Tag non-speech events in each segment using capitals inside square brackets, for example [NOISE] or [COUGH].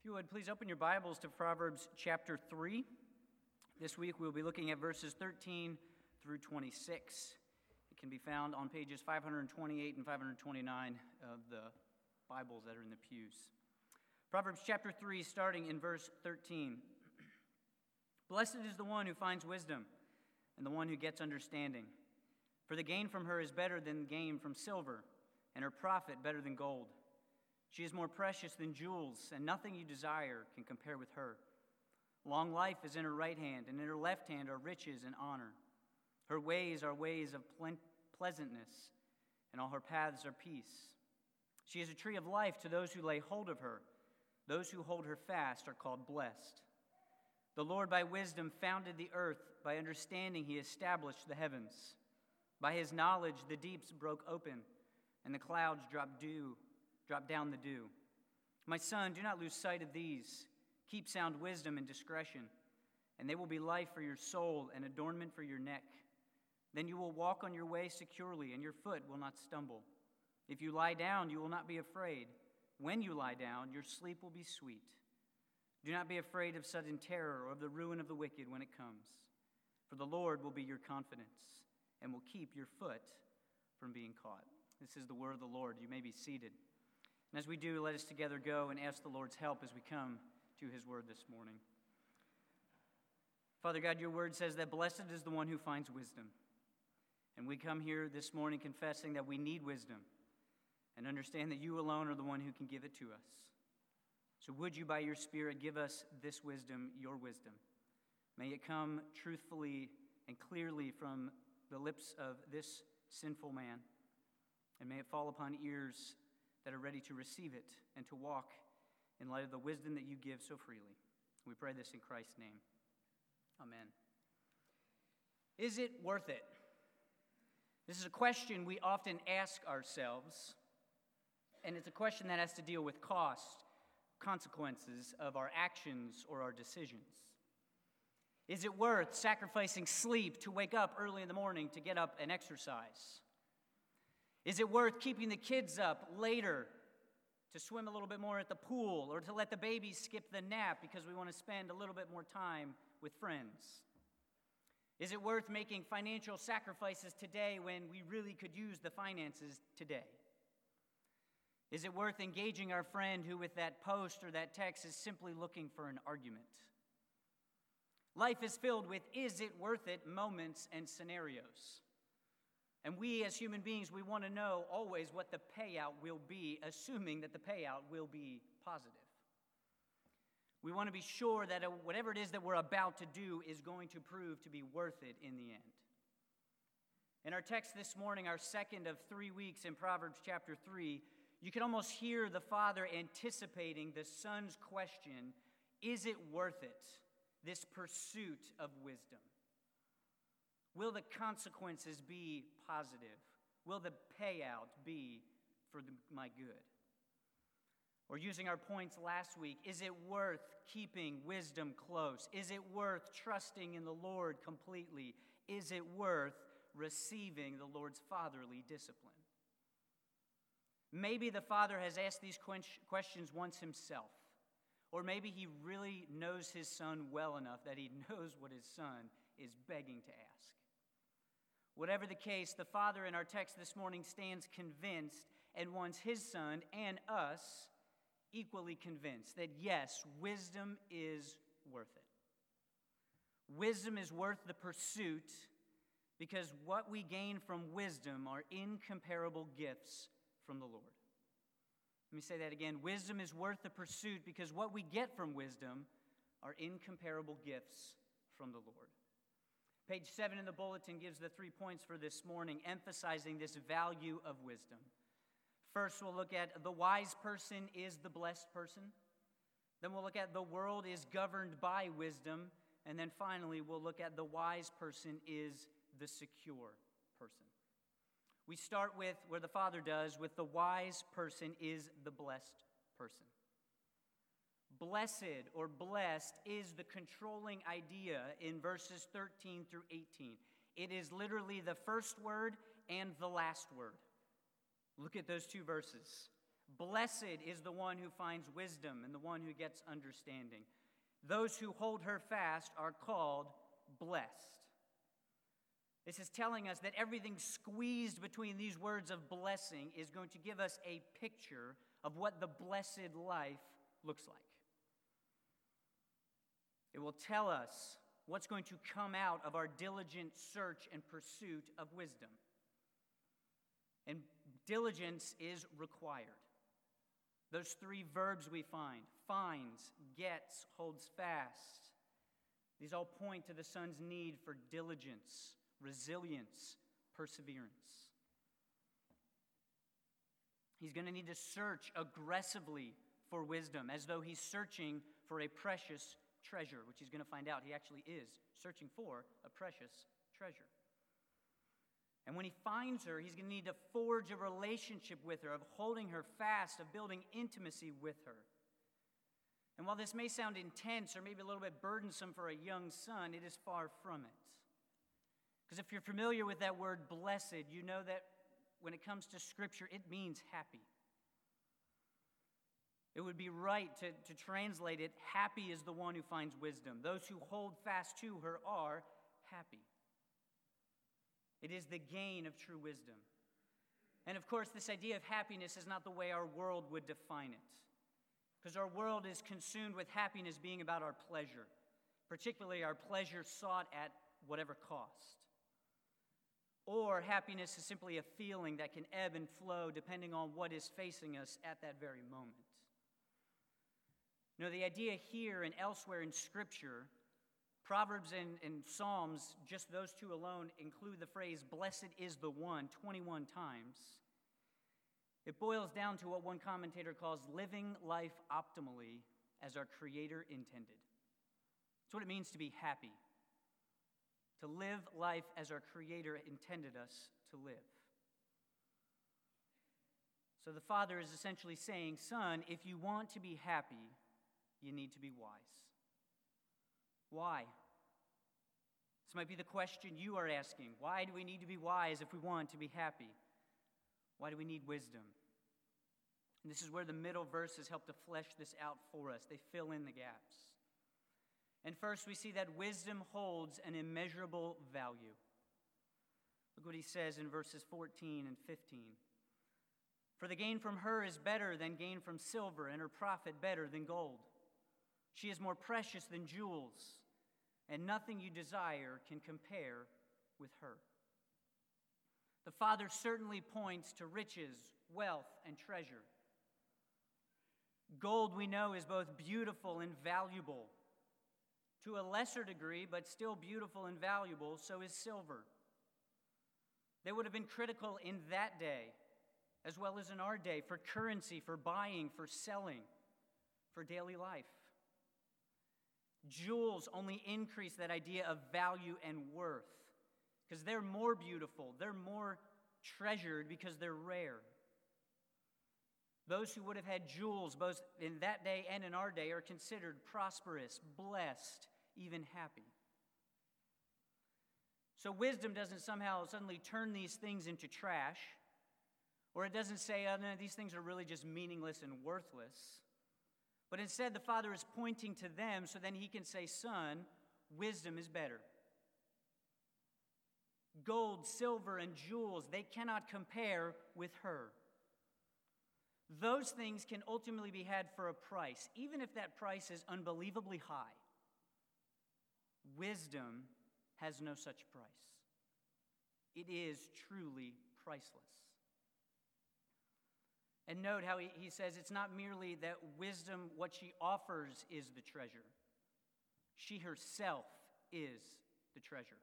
If you would, please open your Bibles to Proverbs chapter 3. This week we'll be looking at verses 13 through 26. It can be found on pages 528 and 529 of the Bibles that are in the pews. Proverbs chapter 3, starting in verse 13. Blessed is the one who finds wisdom and the one who gets understanding. For the gain from her is better than gain from silver, and her profit better than gold. She is more precious than jewels, and nothing you desire can compare with her. Long life is in her right hand, and in her left hand are riches and honor. Her ways are ways of pleasantness, and all her paths are peace. She is a tree of life to those who lay hold of her. Those who hold her fast are called blessed. The Lord by wisdom founded the earth, by understanding he established the heavens. By his knowledge the deeps broke open, and the clouds dropped dew Drop down the dew. My son, do not lose sight of these. Keep sound wisdom and discretion, and they will be life for your soul and adornment for your neck. Then you will walk on your way securely, and your foot will not stumble. If you lie down, you will not be afraid. When you lie down, your sleep will be sweet. Do not be afraid of sudden terror or of the ruin of the wicked when it comes, for the Lord will be your confidence and will keep your foot from being caught. This is the word of the Lord. You may be seated. And as we do, let us together go and ask the Lord's help as we come to his word this morning. Father God, your word says that blessed is the one who finds wisdom. And we come here this morning confessing that we need wisdom and understand that you alone are the one who can give it to us. So, would you, by your Spirit, give us this wisdom, your wisdom? May it come truthfully and clearly from the lips of this sinful man, and may it fall upon ears that are ready to receive it and to walk in light of the wisdom that you give so freely. We pray this in Christ's name. Amen. Is it worth it? This is a question we often ask ourselves, and it's a question that has to deal with cost, consequences of our actions or our decisions. Is it worth sacrificing sleep to wake up early in the morning to get up and exercise? Is it worth keeping the kids up later to swim a little bit more at the pool or to let the babies skip the nap because we want to spend a little bit more time with friends? Is it worth making financial sacrifices today when we really could use the finances today? Is it worth engaging our friend who, with that post or that text, is simply looking for an argument? Life is filled with is it worth it moments and scenarios. And we as human beings, we want to know always what the payout will be, assuming that the payout will be positive. We want to be sure that uh, whatever it is that we're about to do is going to prove to be worth it in the end. In our text this morning, our second of three weeks in Proverbs chapter 3, you can almost hear the father anticipating the son's question Is it worth it, this pursuit of wisdom? Will the consequences be positive? Will the payout be for the, my good? Or using our points last week, is it worth keeping wisdom close? Is it worth trusting in the Lord completely? Is it worth receiving the Lord's fatherly discipline? Maybe the father has asked these questions once himself. Or maybe he really knows his son well enough that he [LAUGHS] knows what his son is begging to ask. Whatever the case, the Father in our text this morning stands convinced and wants his Son and us equally convinced that yes, wisdom is worth it. Wisdom is worth the pursuit because what we gain from wisdom are incomparable gifts from the Lord. Let me say that again. Wisdom is worth the pursuit because what we get from wisdom are incomparable gifts from the Lord. Page seven in the bulletin gives the three points for this morning, emphasizing this value of wisdom. First, we'll look at the wise person is the blessed person. Then we'll look at the world is governed by wisdom. And then finally, we'll look at the wise person is the secure person. We start with where the Father does, with the wise person is the blessed person. Blessed or blessed is the controlling idea in verses 13 through 18. It is literally the first word and the last word. Look at those two verses. Blessed is the one who finds wisdom and the one who gets understanding. Those who hold her fast are called blessed. This is telling us that everything squeezed between these words of blessing is going to give us a picture of what the blessed life looks like. It will tell us what's going to come out of our diligent search and pursuit of wisdom. And diligence is required. Those three verbs we find finds, gets, holds fast. These all point to the Son's need for diligence, resilience, perseverance. He's going to need to search aggressively for wisdom, as though he's searching for a precious treasure, which he's going to find out he actually is searching for a precious treasure. And when he finds her, he's going to need to forge a relationship with her, of holding her fast, of building intimacy with her. And while this may sound intense or maybe a little bit burdensome for a young son, it is far from it. Because if you're familiar with that word blessed, you know that when it comes to Scripture, it means happy. It would be right to, to translate it happy is the one who finds wisdom. Those who hold fast to her are happy. It is the gain of true wisdom. And of course, this idea of happiness is not the way our world would define it. Because our world is consumed with happiness being about our pleasure, particularly our pleasure sought at whatever cost. Or happiness is simply a feeling that can ebb and flow depending on what is facing us at that very moment. You know, the idea here and elsewhere in Scripture, Proverbs and, and Psalms, just those two alone, include the phrase, blessed is the one, 21 times. It boils down to what one commentator calls living life optimally as our Creator intended. It's what it means to be happy, to live life as our Creator intended us to live. So the Father is essentially saying, Son, if you want to be happy, you need to be wise. Why? This might be the question you are asking. Why do we need to be wise if we want to be happy? Why do we need wisdom? And this is where the middle verses help to flesh this out for us. They fill in the gaps. And first, we see that wisdom holds an immeasurable value. Look what he says in verses 14 and 15. For the gain from her is better than gain from silver, and her profit better than gold. She is more precious than jewels, and nothing you desire can compare with her. The Father certainly points to riches, wealth, and treasure. Gold, we know, is both beautiful and valuable. To a lesser degree, but still beautiful and valuable, so is silver. They would have been critical in that day, as well as in our day, for currency, for buying, for selling, for daily life. Jewels only increase that idea of value and worth because they're more beautiful, they're more treasured because they're rare. Those who would have had jewels, both in that day and in our day, are considered prosperous, blessed, even happy. So, wisdom doesn't somehow suddenly turn these things into trash, or it doesn't say, oh, no, these things are really just meaningless and worthless. But instead, the Father is pointing to them so then he can say, Son, wisdom is better. Gold, silver, and jewels, they cannot compare with her. Those things can ultimately be had for a price, even if that price is unbelievably high. Wisdom has no such price, it is truly priceless. And note how he, he says it's not merely that wisdom, what she offers, is the treasure, she herself is the treasure.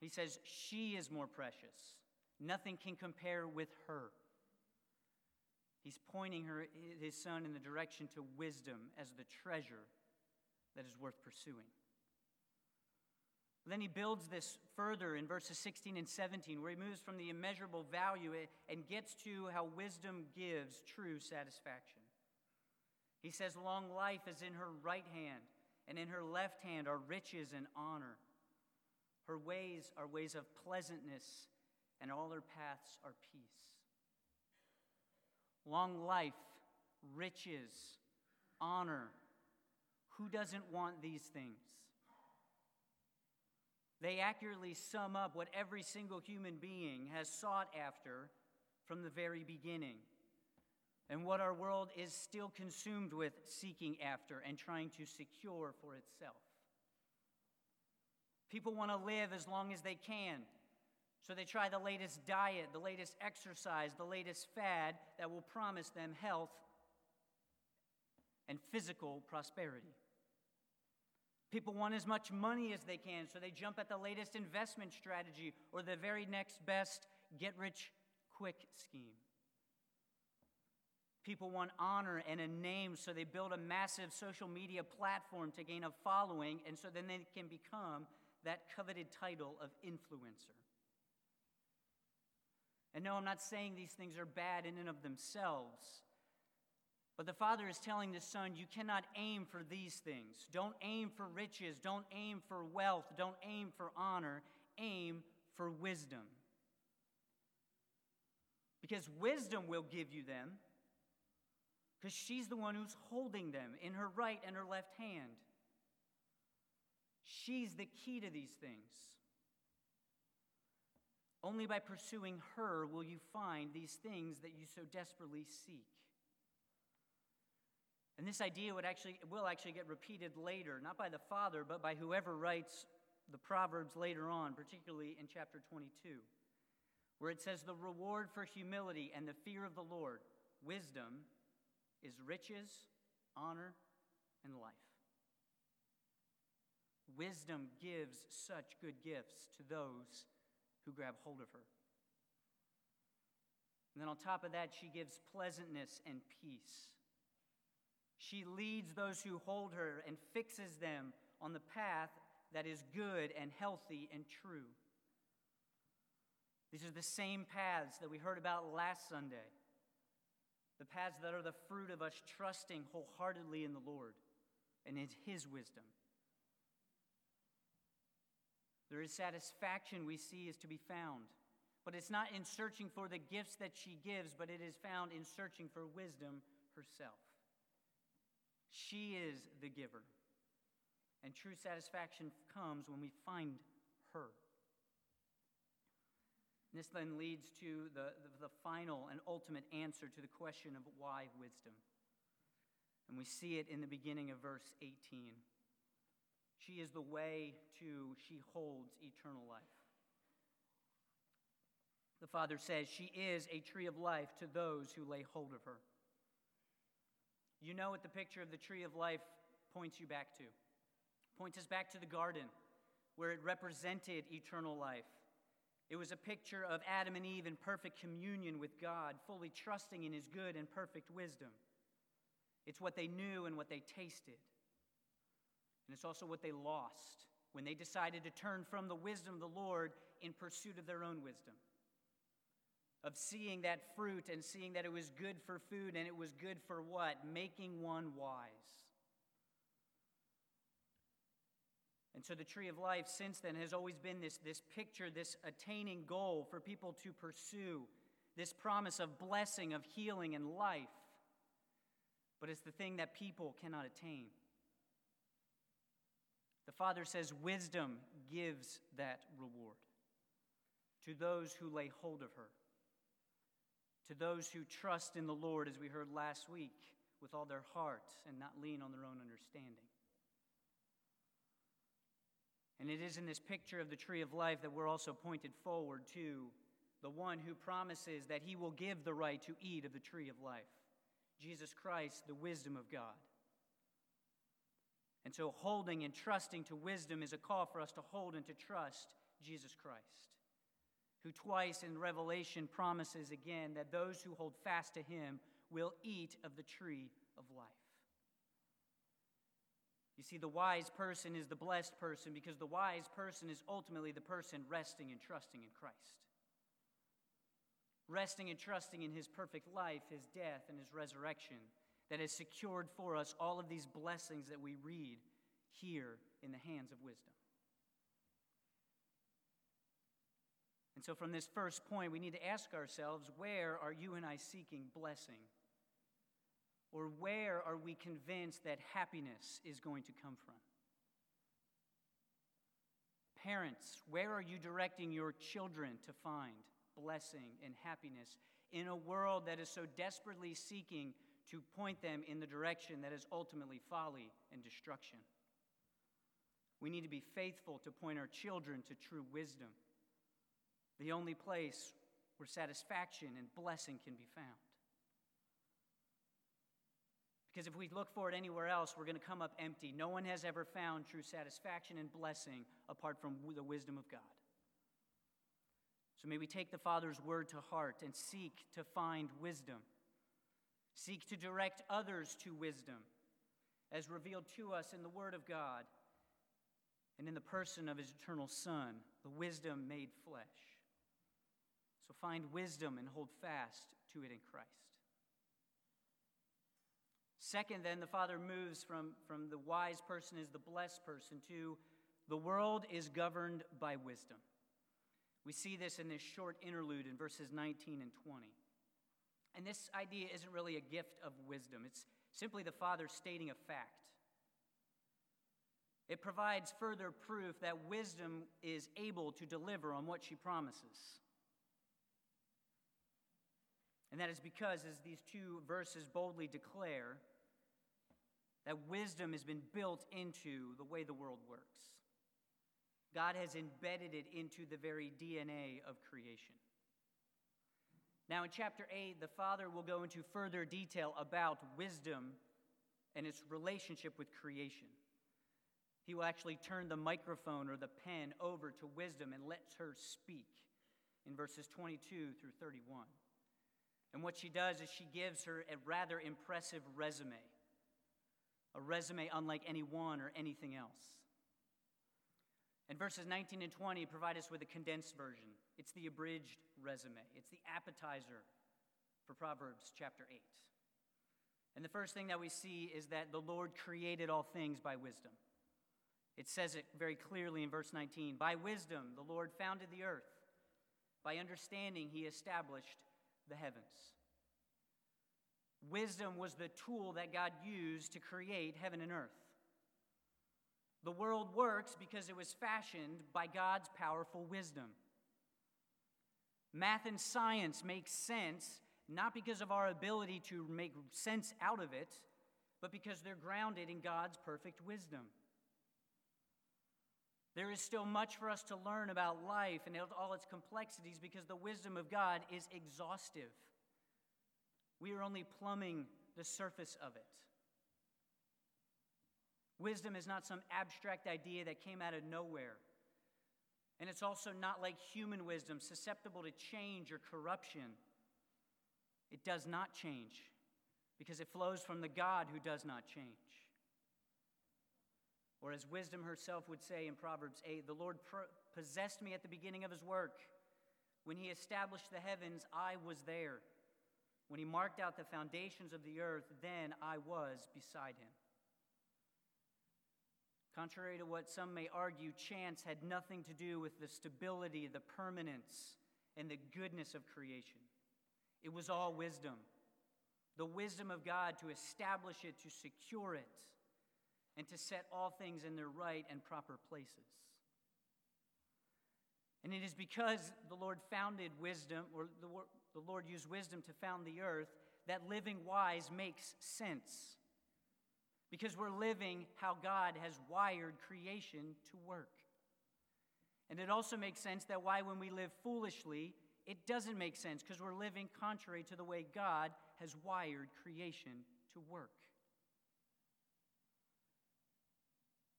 He says she is more precious. Nothing can compare with her. He's pointing her, his son in the direction to wisdom as the treasure that is worth pursuing. Then he builds this further in verses 16 and 17, where he moves from the immeasurable value and gets to how wisdom gives true satisfaction. He says, Long life is in her right hand, and in her left hand are riches and honor. Her ways are ways of pleasantness, and all her paths are peace. long life, riches, honor. Who doesn't want these things? They accurately sum up what every single human being has sought after from the very beginning, and what our world is still consumed with seeking after and trying to secure for itself. People want to live as long as they can, so they try the latest diet, the latest exercise, the latest fad that will promise them health and physical prosperity. People want as much money as they can, so they jump at the latest investment strategy or the very next best get rich quick scheme. People want honor and a name, so they build a massive social media platform to gain a following, and so then they can become that coveted title of influencer. And no, I'm not saying these things are bad in and of themselves. But the Father is telling the Son, you cannot aim for these things. Don't aim for riches. Don't aim for wealth. Don't aim for honor. Aim for wisdom. Because wisdom will give you them, because she's the one who's holding them in her right and her left hand. She's the key to these things. Only by pursuing her will you find these things that you so desperately seek. And this idea would actually will actually get repeated later, not by the Father, but by whoever writes the Proverbs later on, particularly in chapter 22, where it says the reward for humility and the fear of the Lord, wisdom, is riches, honor, and life. Wisdom gives such good gifts to those who grab hold of her. And then on top of that, she gives pleasantness and peace. She leads those who hold her and fixes them on the path that is good and healthy and true. These are the same paths that we heard about last Sunday. The paths that are the fruit of us trusting wholeheartedly in the Lord and in His wisdom. There is satisfaction we see is to be found. But it's not in searching for the gifts that she gives, but it is found in searching for wisdom herself. She is the giver. And true satisfaction comes when we find her. This then leads to the, the, the, final and ultimate answer to the question of why wisdom. And we see it in the beginning of verse 18. She is the way to, she holds eternal life. The Father says, She is a tree of life to those who lay hold of her. You know what the picture of the tree of life points you back to. Points us back to the garden where it represented eternal life. It was a picture of Adam and Eve in perfect communion with God, fully trusting in his good and perfect wisdom. It's what they knew and what they tasted. And it's also what they lost when they decided to turn from the wisdom of the Lord in pursuit of their own wisdom. Of seeing that fruit and seeing that it was good for food and it was good for what? Making one wise. And so the tree of life since then has always been this, this picture, this attaining goal for people to pursue, this promise of blessing, of healing and life. But it's the thing that people cannot attain. The Father says wisdom gives that reward to those who lay hold of her, to those who trust in the Lord, as we heard last week, with all their heart and not lean on their own understanding. And it is in this picture of the tree of life that we're also pointed forward to the one who promises that he will give the right to eat of the tree of life Jesus Christ, the wisdom of God. And so, holding and trusting to wisdom is a call for us to hold and to trust Jesus Christ, who twice in Revelation promises again that those who hold fast to him will eat of the tree of life. You see, the wise person is the blessed person because the wise person is ultimately the person resting and trusting in Christ. Resting and trusting in his perfect life, his death, and his resurrection that has secured for us all of these blessings that we read here in the hands of wisdom. And so, from this first point, we need to ask ourselves where are you and I seeking blessing Or where are we convinced that happiness is going to come from? Parents, where are you directing your children to find blessing and happiness in a world that is so desperately seeking to point them in the direction that is ultimately folly and destruction? We need to be faithful to point our children to true wisdom, the only place where satisfaction and blessing can be found. Because if we look for it anywhere else, we're going to come up empty. No one has ever found true satisfaction and blessing apart from the wisdom of God. So may we take the Father's word to heart and seek to find wisdom. Seek to direct others to wisdom as revealed to us in the Word of God and in the person of His eternal Son, the wisdom made flesh. So find wisdom and hold fast to it in Christ. Second, then, the Father moves from, from the wise person is the blessed person to the world is governed by wisdom. We see this in this short interlude in verses 19 and 20. And this idea isn't really a gift of wisdom, it's simply the Father stating a fact. It provides further proof that wisdom is able to deliver on what she promises. And that is because, as these two verses boldly declare, that wisdom has been built into the way the world works. God has embedded it into the very DNA of creation. Now, in chapter 8, the Father will go into further detail about wisdom and its relationship with creation. He will actually turn the microphone or the pen over to wisdom and lets her speak in verses 22 through 31. And what she does is she gives her a rather impressive resume a resume unlike any one or anything else. And verses 19 and 20 provide us with a condensed version. It's the abridged resume, it's the appetizer for Proverbs chapter 8. And the first thing that we see is that the Lord created all things by wisdom. It says it very clearly in verse 19 By wisdom, the Lord founded the earth. By understanding, he established the heavens. Wisdom was the tool that God used to create heaven and earth. The world works because it was fashioned by God's powerful wisdom. Math and science make sense not because of our ability to make sense out of it, but because they're grounded in God's perfect wisdom. There is still much for us to learn about life and all its complexities because the wisdom of God is exhaustive. We are only plumbing the surface of it. Wisdom is not some abstract idea that came out of nowhere. And it's also not like human wisdom, susceptible to change or corruption. It does not change because it flows from the God who does not change. Or as wisdom herself would say in Proverbs 8, the Lord possessed me at the beginning of his work. When he established the heavens, I was there. When he marked out the foundations of the earth, then I was beside him. Contrary to what some may argue, chance had nothing to do with the stability, the permanence, and the goodness of creation. It was all wisdom. The wisdom of God to establish it, to secure it, and to set all things in their right and proper places. And it is because the Lord founded wisdom, or the, the Lord used wisdom to found the earth, that living wise makes sense because we're living how God has wired creation to work. And it also makes sense that why, when we live foolishly, it doesn't make sense because we're living contrary to the way God has wired creation to work.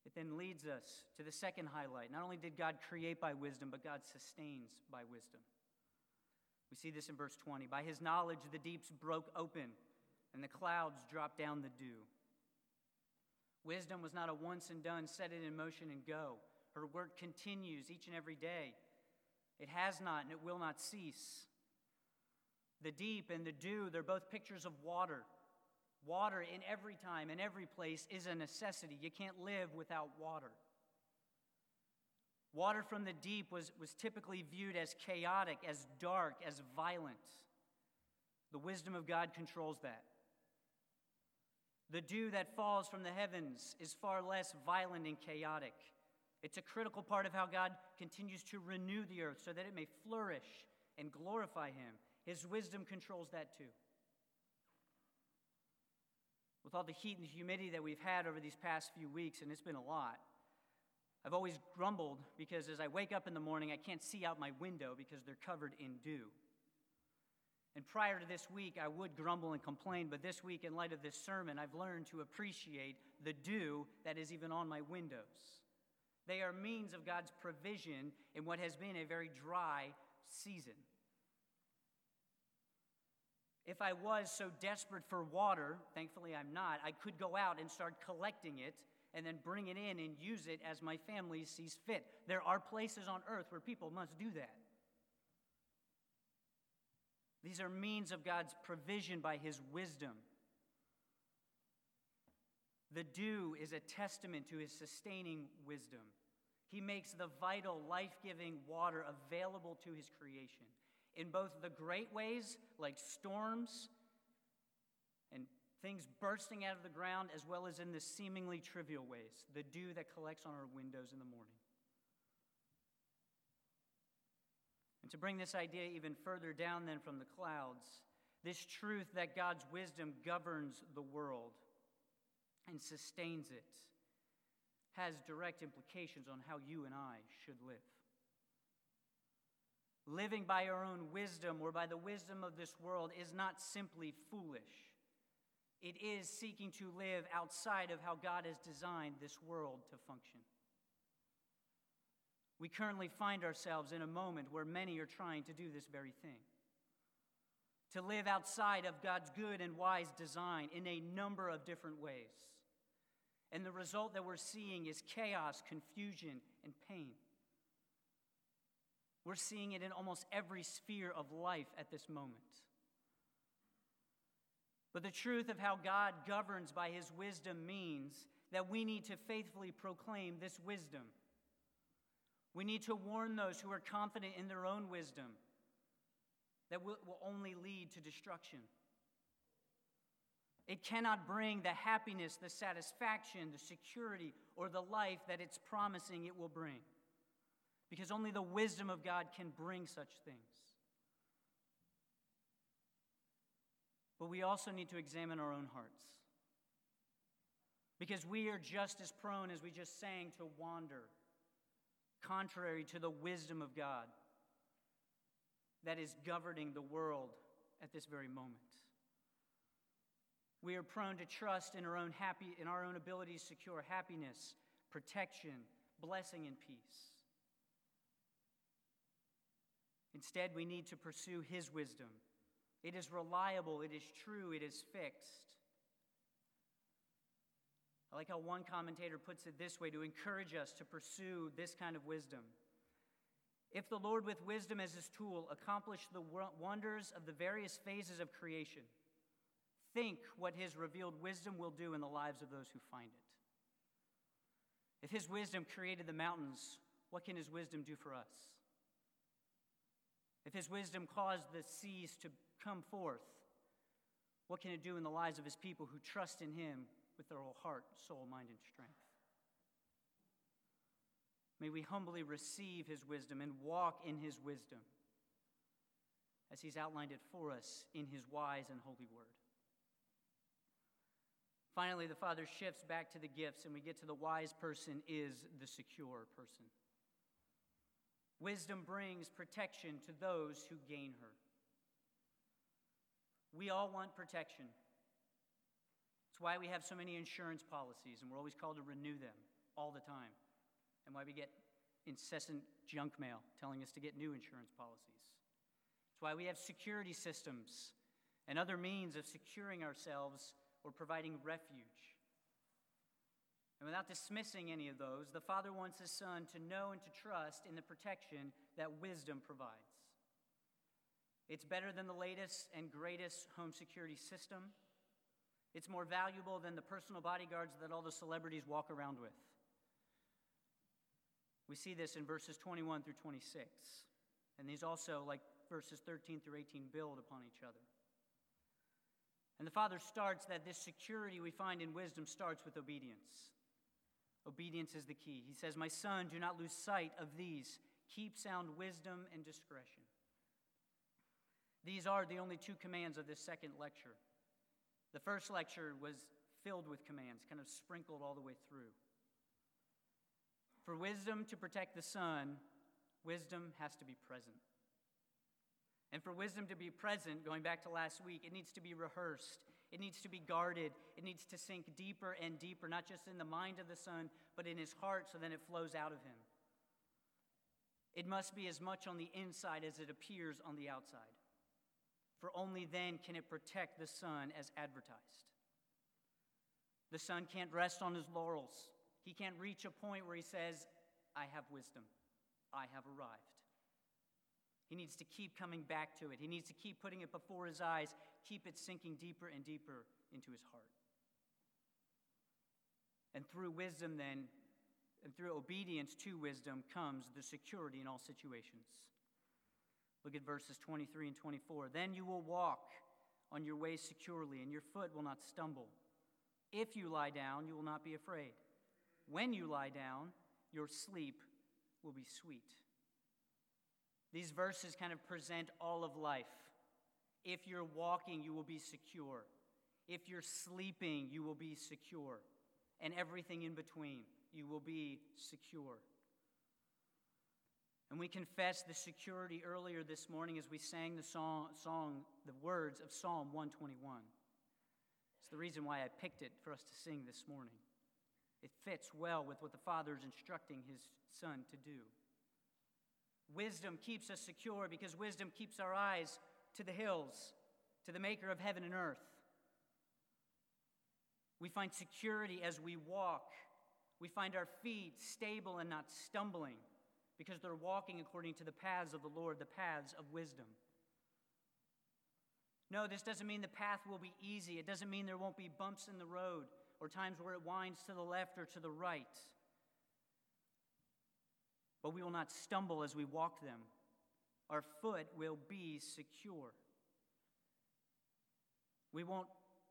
It then leads us to the second highlight. Not only did God create by wisdom, but God sustains by wisdom. We see this in verse 20. By his knowledge, the deeps broke open, and the clouds dropped down the dew. Wisdom was not a once and done, set it in motion and go. Her work continues each and every day. It has not and it will not cease. The deep and the dew, they're both pictures of water. Water in every time and every place is a necessity. You can't live without water. Water from the deep was, was typically viewed as chaotic, as dark, as violent. The wisdom of God controls that. The dew that falls from the heavens is far less violent and chaotic. It's a critical part of how God continues to renew the earth so that it may flourish and glorify Him. His wisdom controls that too. With all the heat and humidity that we've had over these past few weeks, and it's been a lot, I've always grumbled because as I wake up in the morning, I can't see out my window because they're covered in dew. And prior to this week, I would grumble and complain, but this week, in light of this sermon, I've learned to appreciate the dew that is even on my windows. They are means of God's provision in what has been a very dry season. If I was so desperate for water, thankfully I'm not, I could go out and start collecting it and then bring it in and use it as my family sees fit. There are places on earth where people must do that. These are means of God's provision by His wisdom. The dew is a testament to His sustaining wisdom. He makes the vital, life giving water available to His creation in both the great ways, like storms and things bursting out of the ground, as well as in the seemingly trivial ways, the dew that collects on our windows in the morning. And to bring this idea even further down then from the clouds, this truth that God's wisdom governs the world and sustains it has direct implications on how you and I should live. Living by our own wisdom or by the wisdom of this world is not simply foolish. It is seeking to live outside of how God has designed this world to function. We currently find ourselves in a moment where many are trying to do this very thing to live outside of God's good and wise design in a number of different ways. And the result that we're seeing is chaos, confusion, and pain. We're seeing it in almost every sphere of life at this moment. But the truth of how God governs by his wisdom means that we need to faithfully proclaim this wisdom. We need to warn those who are confident in their own wisdom that will, will only lead to destruction. It cannot bring the happiness, the satisfaction, the security, or the life that it's promising it will bring. Because only the wisdom of God can bring such things. But we also need to examine our own hearts. Because we are just as prone, as we just sang, to wander contrary to the wisdom of God that is governing the world at this very moment. We are prone to trust in our own happy in our own ability to secure happiness, protection, blessing and peace. Instead, we need to pursue his wisdom. It is reliable, it is true, it is fixed. I like how one commentator puts it this way to encourage us to pursue this kind of wisdom. If the Lord, with wisdom as his tool, accomplished the wonders of the various phases of creation, think what his revealed wisdom will do in the lives of those who find it. If his wisdom created the mountains, what can his wisdom do for us? If his wisdom caused the seas to come forth, what can it do in the lives of his people who trust in him with their whole heart, soul, mind, and strength. May we humbly receive his wisdom and walk in his wisdom as he's outlined it for us in his wise and holy word. Finally, the Father shifts back to the gifts, and we get to the wise person is the secure person. Wisdom brings protection to those who gain her. We all want protection. It's why we have so many insurance policies and we're always called to renew them all the time, and why we get incessant junk mail telling us to get new insurance policies. It's why we have security systems and other means of securing ourselves or providing refuge. And without dismissing any of those, the Father wants His Son to know and to trust in the protection that wisdom provides. It's better than the latest and greatest home security system. It's more valuable than the personal bodyguards that all the celebrities walk around with. We see this in verses 21 through 26. And these also, like verses 13 through 18, build upon each other. And the Father starts that this security we find in wisdom starts with obedience. Obedience is the key. He says, My son, do not lose sight of these. Keep sound wisdom and discretion. These are the only two commands of this second lecture. The first lecture was filled with commands, kind of sprinkled all the way through. For wisdom to protect the son, wisdom has to be present. And for wisdom to be present, going back to last week, it needs to be rehearsed. It needs to be guarded. It needs to sink deeper and deeper, not just in the mind of the son, but in his heart, so then it flows out of him. It must be as much on the inside as it appears on the outside. For only then can it protect the son as advertised. The son can't rest on his laurels. He can't reach a point where he says, I have wisdom. I have arrived. He needs to keep coming back to it. He needs to keep putting it before his eyes, keep it sinking deeper and deeper into his heart. And through wisdom, then, and through obedience to wisdom, comes the security in all situations. Look at verses 23 and 24. Then you will walk on your way securely, and your foot will not stumble. If you lie down, you will not be afraid. When you lie down, your sleep will be sweet. These verses kind of present all of life. If you're walking, you will be secure. If you're sleeping, you will be secure. And everything in between, you will be secure. And we confessed the security earlier this morning as we sang the song, song, the words of Psalm 121. It's the reason why I picked it for us to sing this morning. It fits well with what the Father is instructing his Son to do. Wisdom keeps us secure because wisdom keeps our eyes to the hills, to the maker of heaven and earth. We find security as we walk. We find our feet stable and not stumbling because they're walking according to the paths of the Lord, the paths of wisdom. No, this doesn't mean the path will be easy. It doesn't mean there won't be bumps in the road or times where it winds to the left or to the right but we will not stumble as we walk them. Our foot will be secure. We won't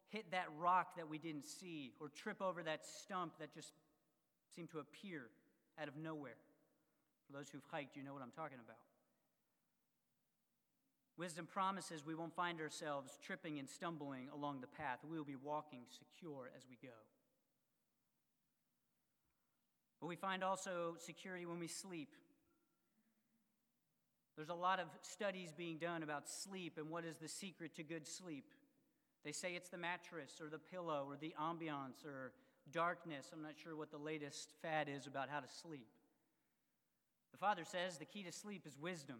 hit that rock that we didn't see or trip over that stump that just seemed to appear out of nowhere. For those who've hiked, you know what I'm talking about. Wisdom promises we won't find ourselves tripping and stumbling along the path. We will be walking secure as we go. But we find also security when we sleep. There's a lot of studies being done about sleep and what is the secret to good sleep. They say it's the mattress or the pillow or the ambiance or darkness. I'm not sure what the latest fad is about how to sleep. The Father says the key to sleep is wisdom.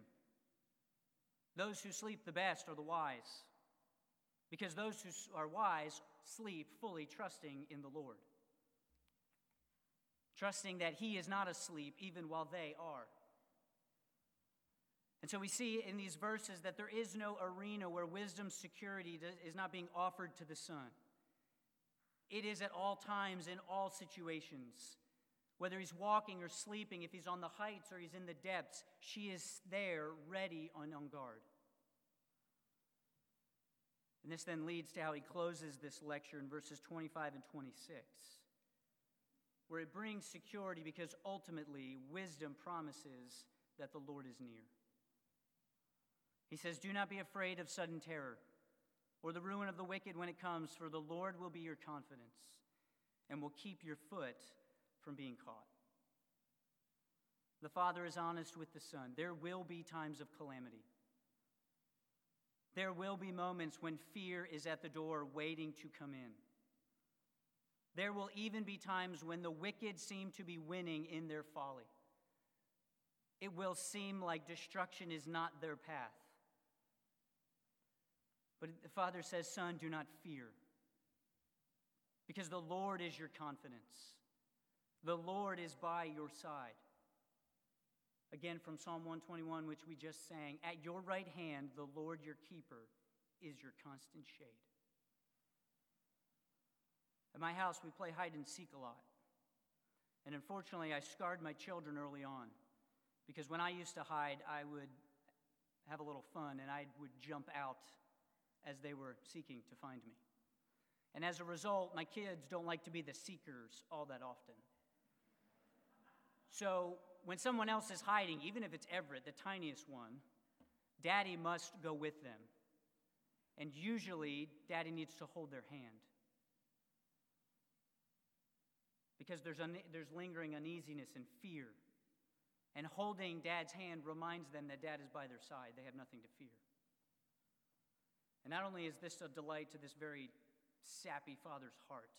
Those who sleep the best are the wise, because those who are wise sleep fully trusting in the Lord trusting that He is not asleep even while they are. And so we see in these verses that there is no arena where wisdom's security is not being offered to the Son. It is at all times, in all situations. Whether he's walking or sleeping, if he's on the heights or he's in the depths, she is there, ready and on guard. And this then leads to how he closes this lecture in verses 25 and 26 where it brings security because ultimately wisdom promises that the Lord is near. He says, Do not be afraid of sudden terror or the ruin of the wicked when it comes, for the Lord will be your confidence and will keep your foot from being caught. The Father is honest with the Son. There will be times of calamity. There will be moments when fear is at the door waiting to come in. There will even be times when the wicked seem to be winning in their folly. It will seem like destruction is not their path. But the Father says, Son, do not fear, because the Lord is your confidence. The Lord is by your side. Again, from Psalm 121, which we just sang, at your right hand, the Lord your keeper is your constant shade. At my house, we play hide and seek a lot. And unfortunately, I scarred my children early on because when I used to hide, I would have a little fun and I would jump out as they were seeking to find me. And as a result, my kids don't like to be the seekers all that often. So when someone else is hiding, even if it's Everett, the tiniest one, daddy must go with them. And usually, daddy needs to hold their hand. Because there's, un- there's lingering uneasiness and fear. And holding dad's hand reminds them that dad is by their side. They have nothing to fear. And not only is this a delight to this very sappy father's heart,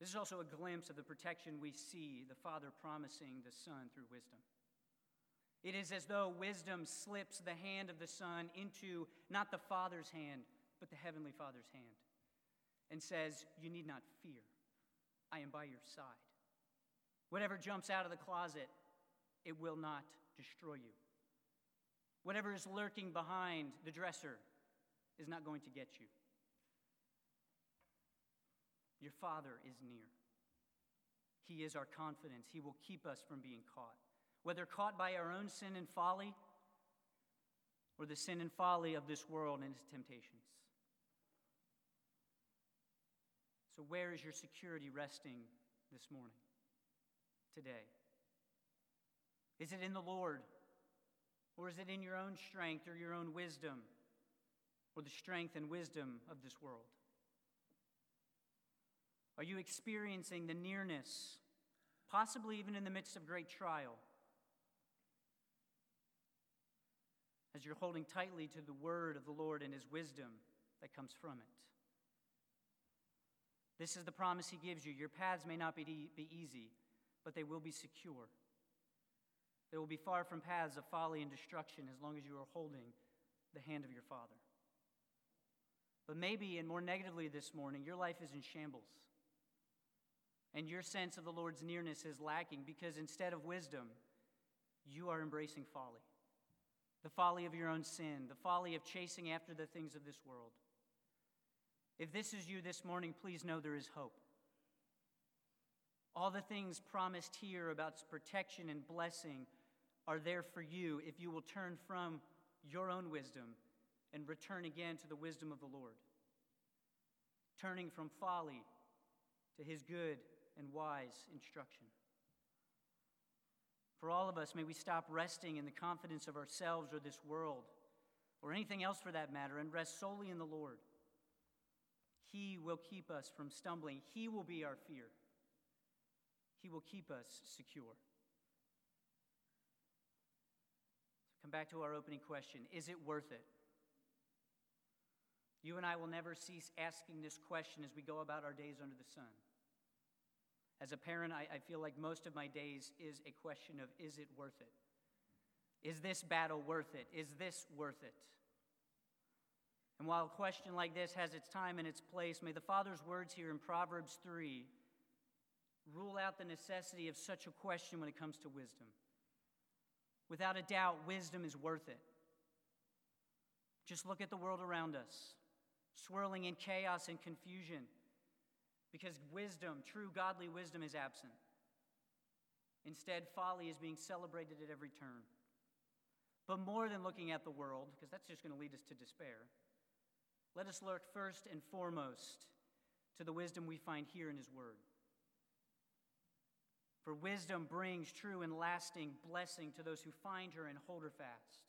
this is also a glimpse of the protection we see the Father promising the Son through wisdom. It is as though wisdom slips the hand of the Son into not the Father's hand, but the Heavenly Father's hand, and says, You need not fear. I am by your side. Whatever jumps out of the closet, it will not destroy you. Whatever is lurking behind the dresser is not going to get you. Your Father is near. He is our confidence. He will keep us from being caught, whether caught by our own sin and folly or the sin and folly of this world and its temptations. So, where is your security resting this morning, today? Is it in the Lord? Or is it in your own strength or your own wisdom or the strength and wisdom of this world? Are you experiencing the nearness, possibly even in the midst of great trial? As you're holding tightly to the word of the Lord and his wisdom that comes from it. This is the promise he gives you. Your paths may not be, be easy, but they will be secure. They will be far from paths of folly and destruction as long as you are holding the hand of your Father. But maybe, and more negatively this morning, your life is in shambles and your sense of the Lord's nearness is lacking because instead of wisdom, you are embracing folly. The folly of your own sin, the folly of chasing after the things of this world. If this is you this morning, please know there is hope. All the things promised here about protection and blessing are there for you if you will turn from your own wisdom and return again to the wisdom of the Lord. Turning from folly to his good and wise instruction. For all of us, may we stop resting in the confidence of ourselves or this world, or anything else for that matter, and rest solely in the Lord. He will keep us from stumbling, He will be our fear, He will keep us secure. Come back to our opening question Is it worth it? You and I will never cease asking this question as we go about our days under the sun. As a parent, I, I feel like most of my days is a question of is it worth it? Is this battle worth it? Is this worth it? And while a question like this has its time and its place, may the Father's words here in Proverbs 3 rule out the necessity of such a question when it comes to wisdom. Without a doubt, wisdom is worth it. Just look at the world around us, swirling in chaos and confusion because wisdom, true godly wisdom, is absent. Instead, folly is being celebrated at every turn. But more than looking at the world, because that's just going to lead us to despair, let us look first and foremost to the wisdom we find here in His Word. For wisdom brings true and lasting blessing to those who find her and hold her fast.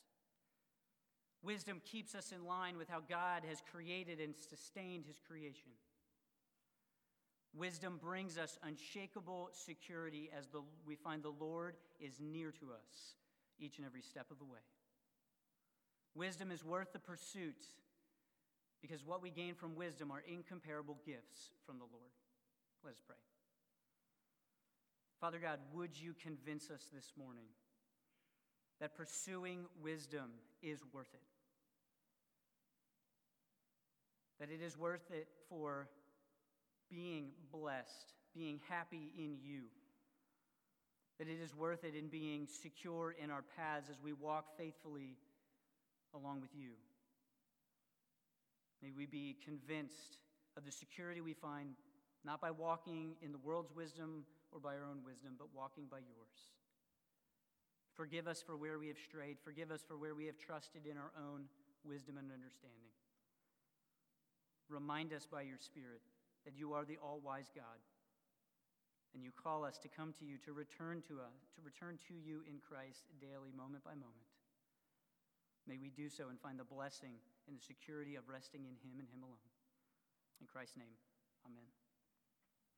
Wisdom keeps us in line with how God has created and sustained His creation. Wisdom brings us unshakable security as the, we find the Lord is near to us each and every step of the way. Wisdom is worth the pursuit because what we gain from wisdom are incomparable gifts from the Lord. Let us pray. Father God, would you convince us this morning that pursuing wisdom is worth it? That it is worth it for being blessed, being happy in you. That it is worth it in being secure in our paths as we walk faithfully along with you. May we be convinced of the security we find not by walking in the world's wisdom or by our own wisdom, but walking by yours. Forgive us for where we have strayed. Forgive us for where we have trusted in our own wisdom and understanding. Remind us by your Spirit that you are the all wise God. And you call us to come to you, to return to us, to return to you in Christ daily, moment by moment. May we do so and find the blessing and the security of resting in Him and Him alone. In Christ's name, amen.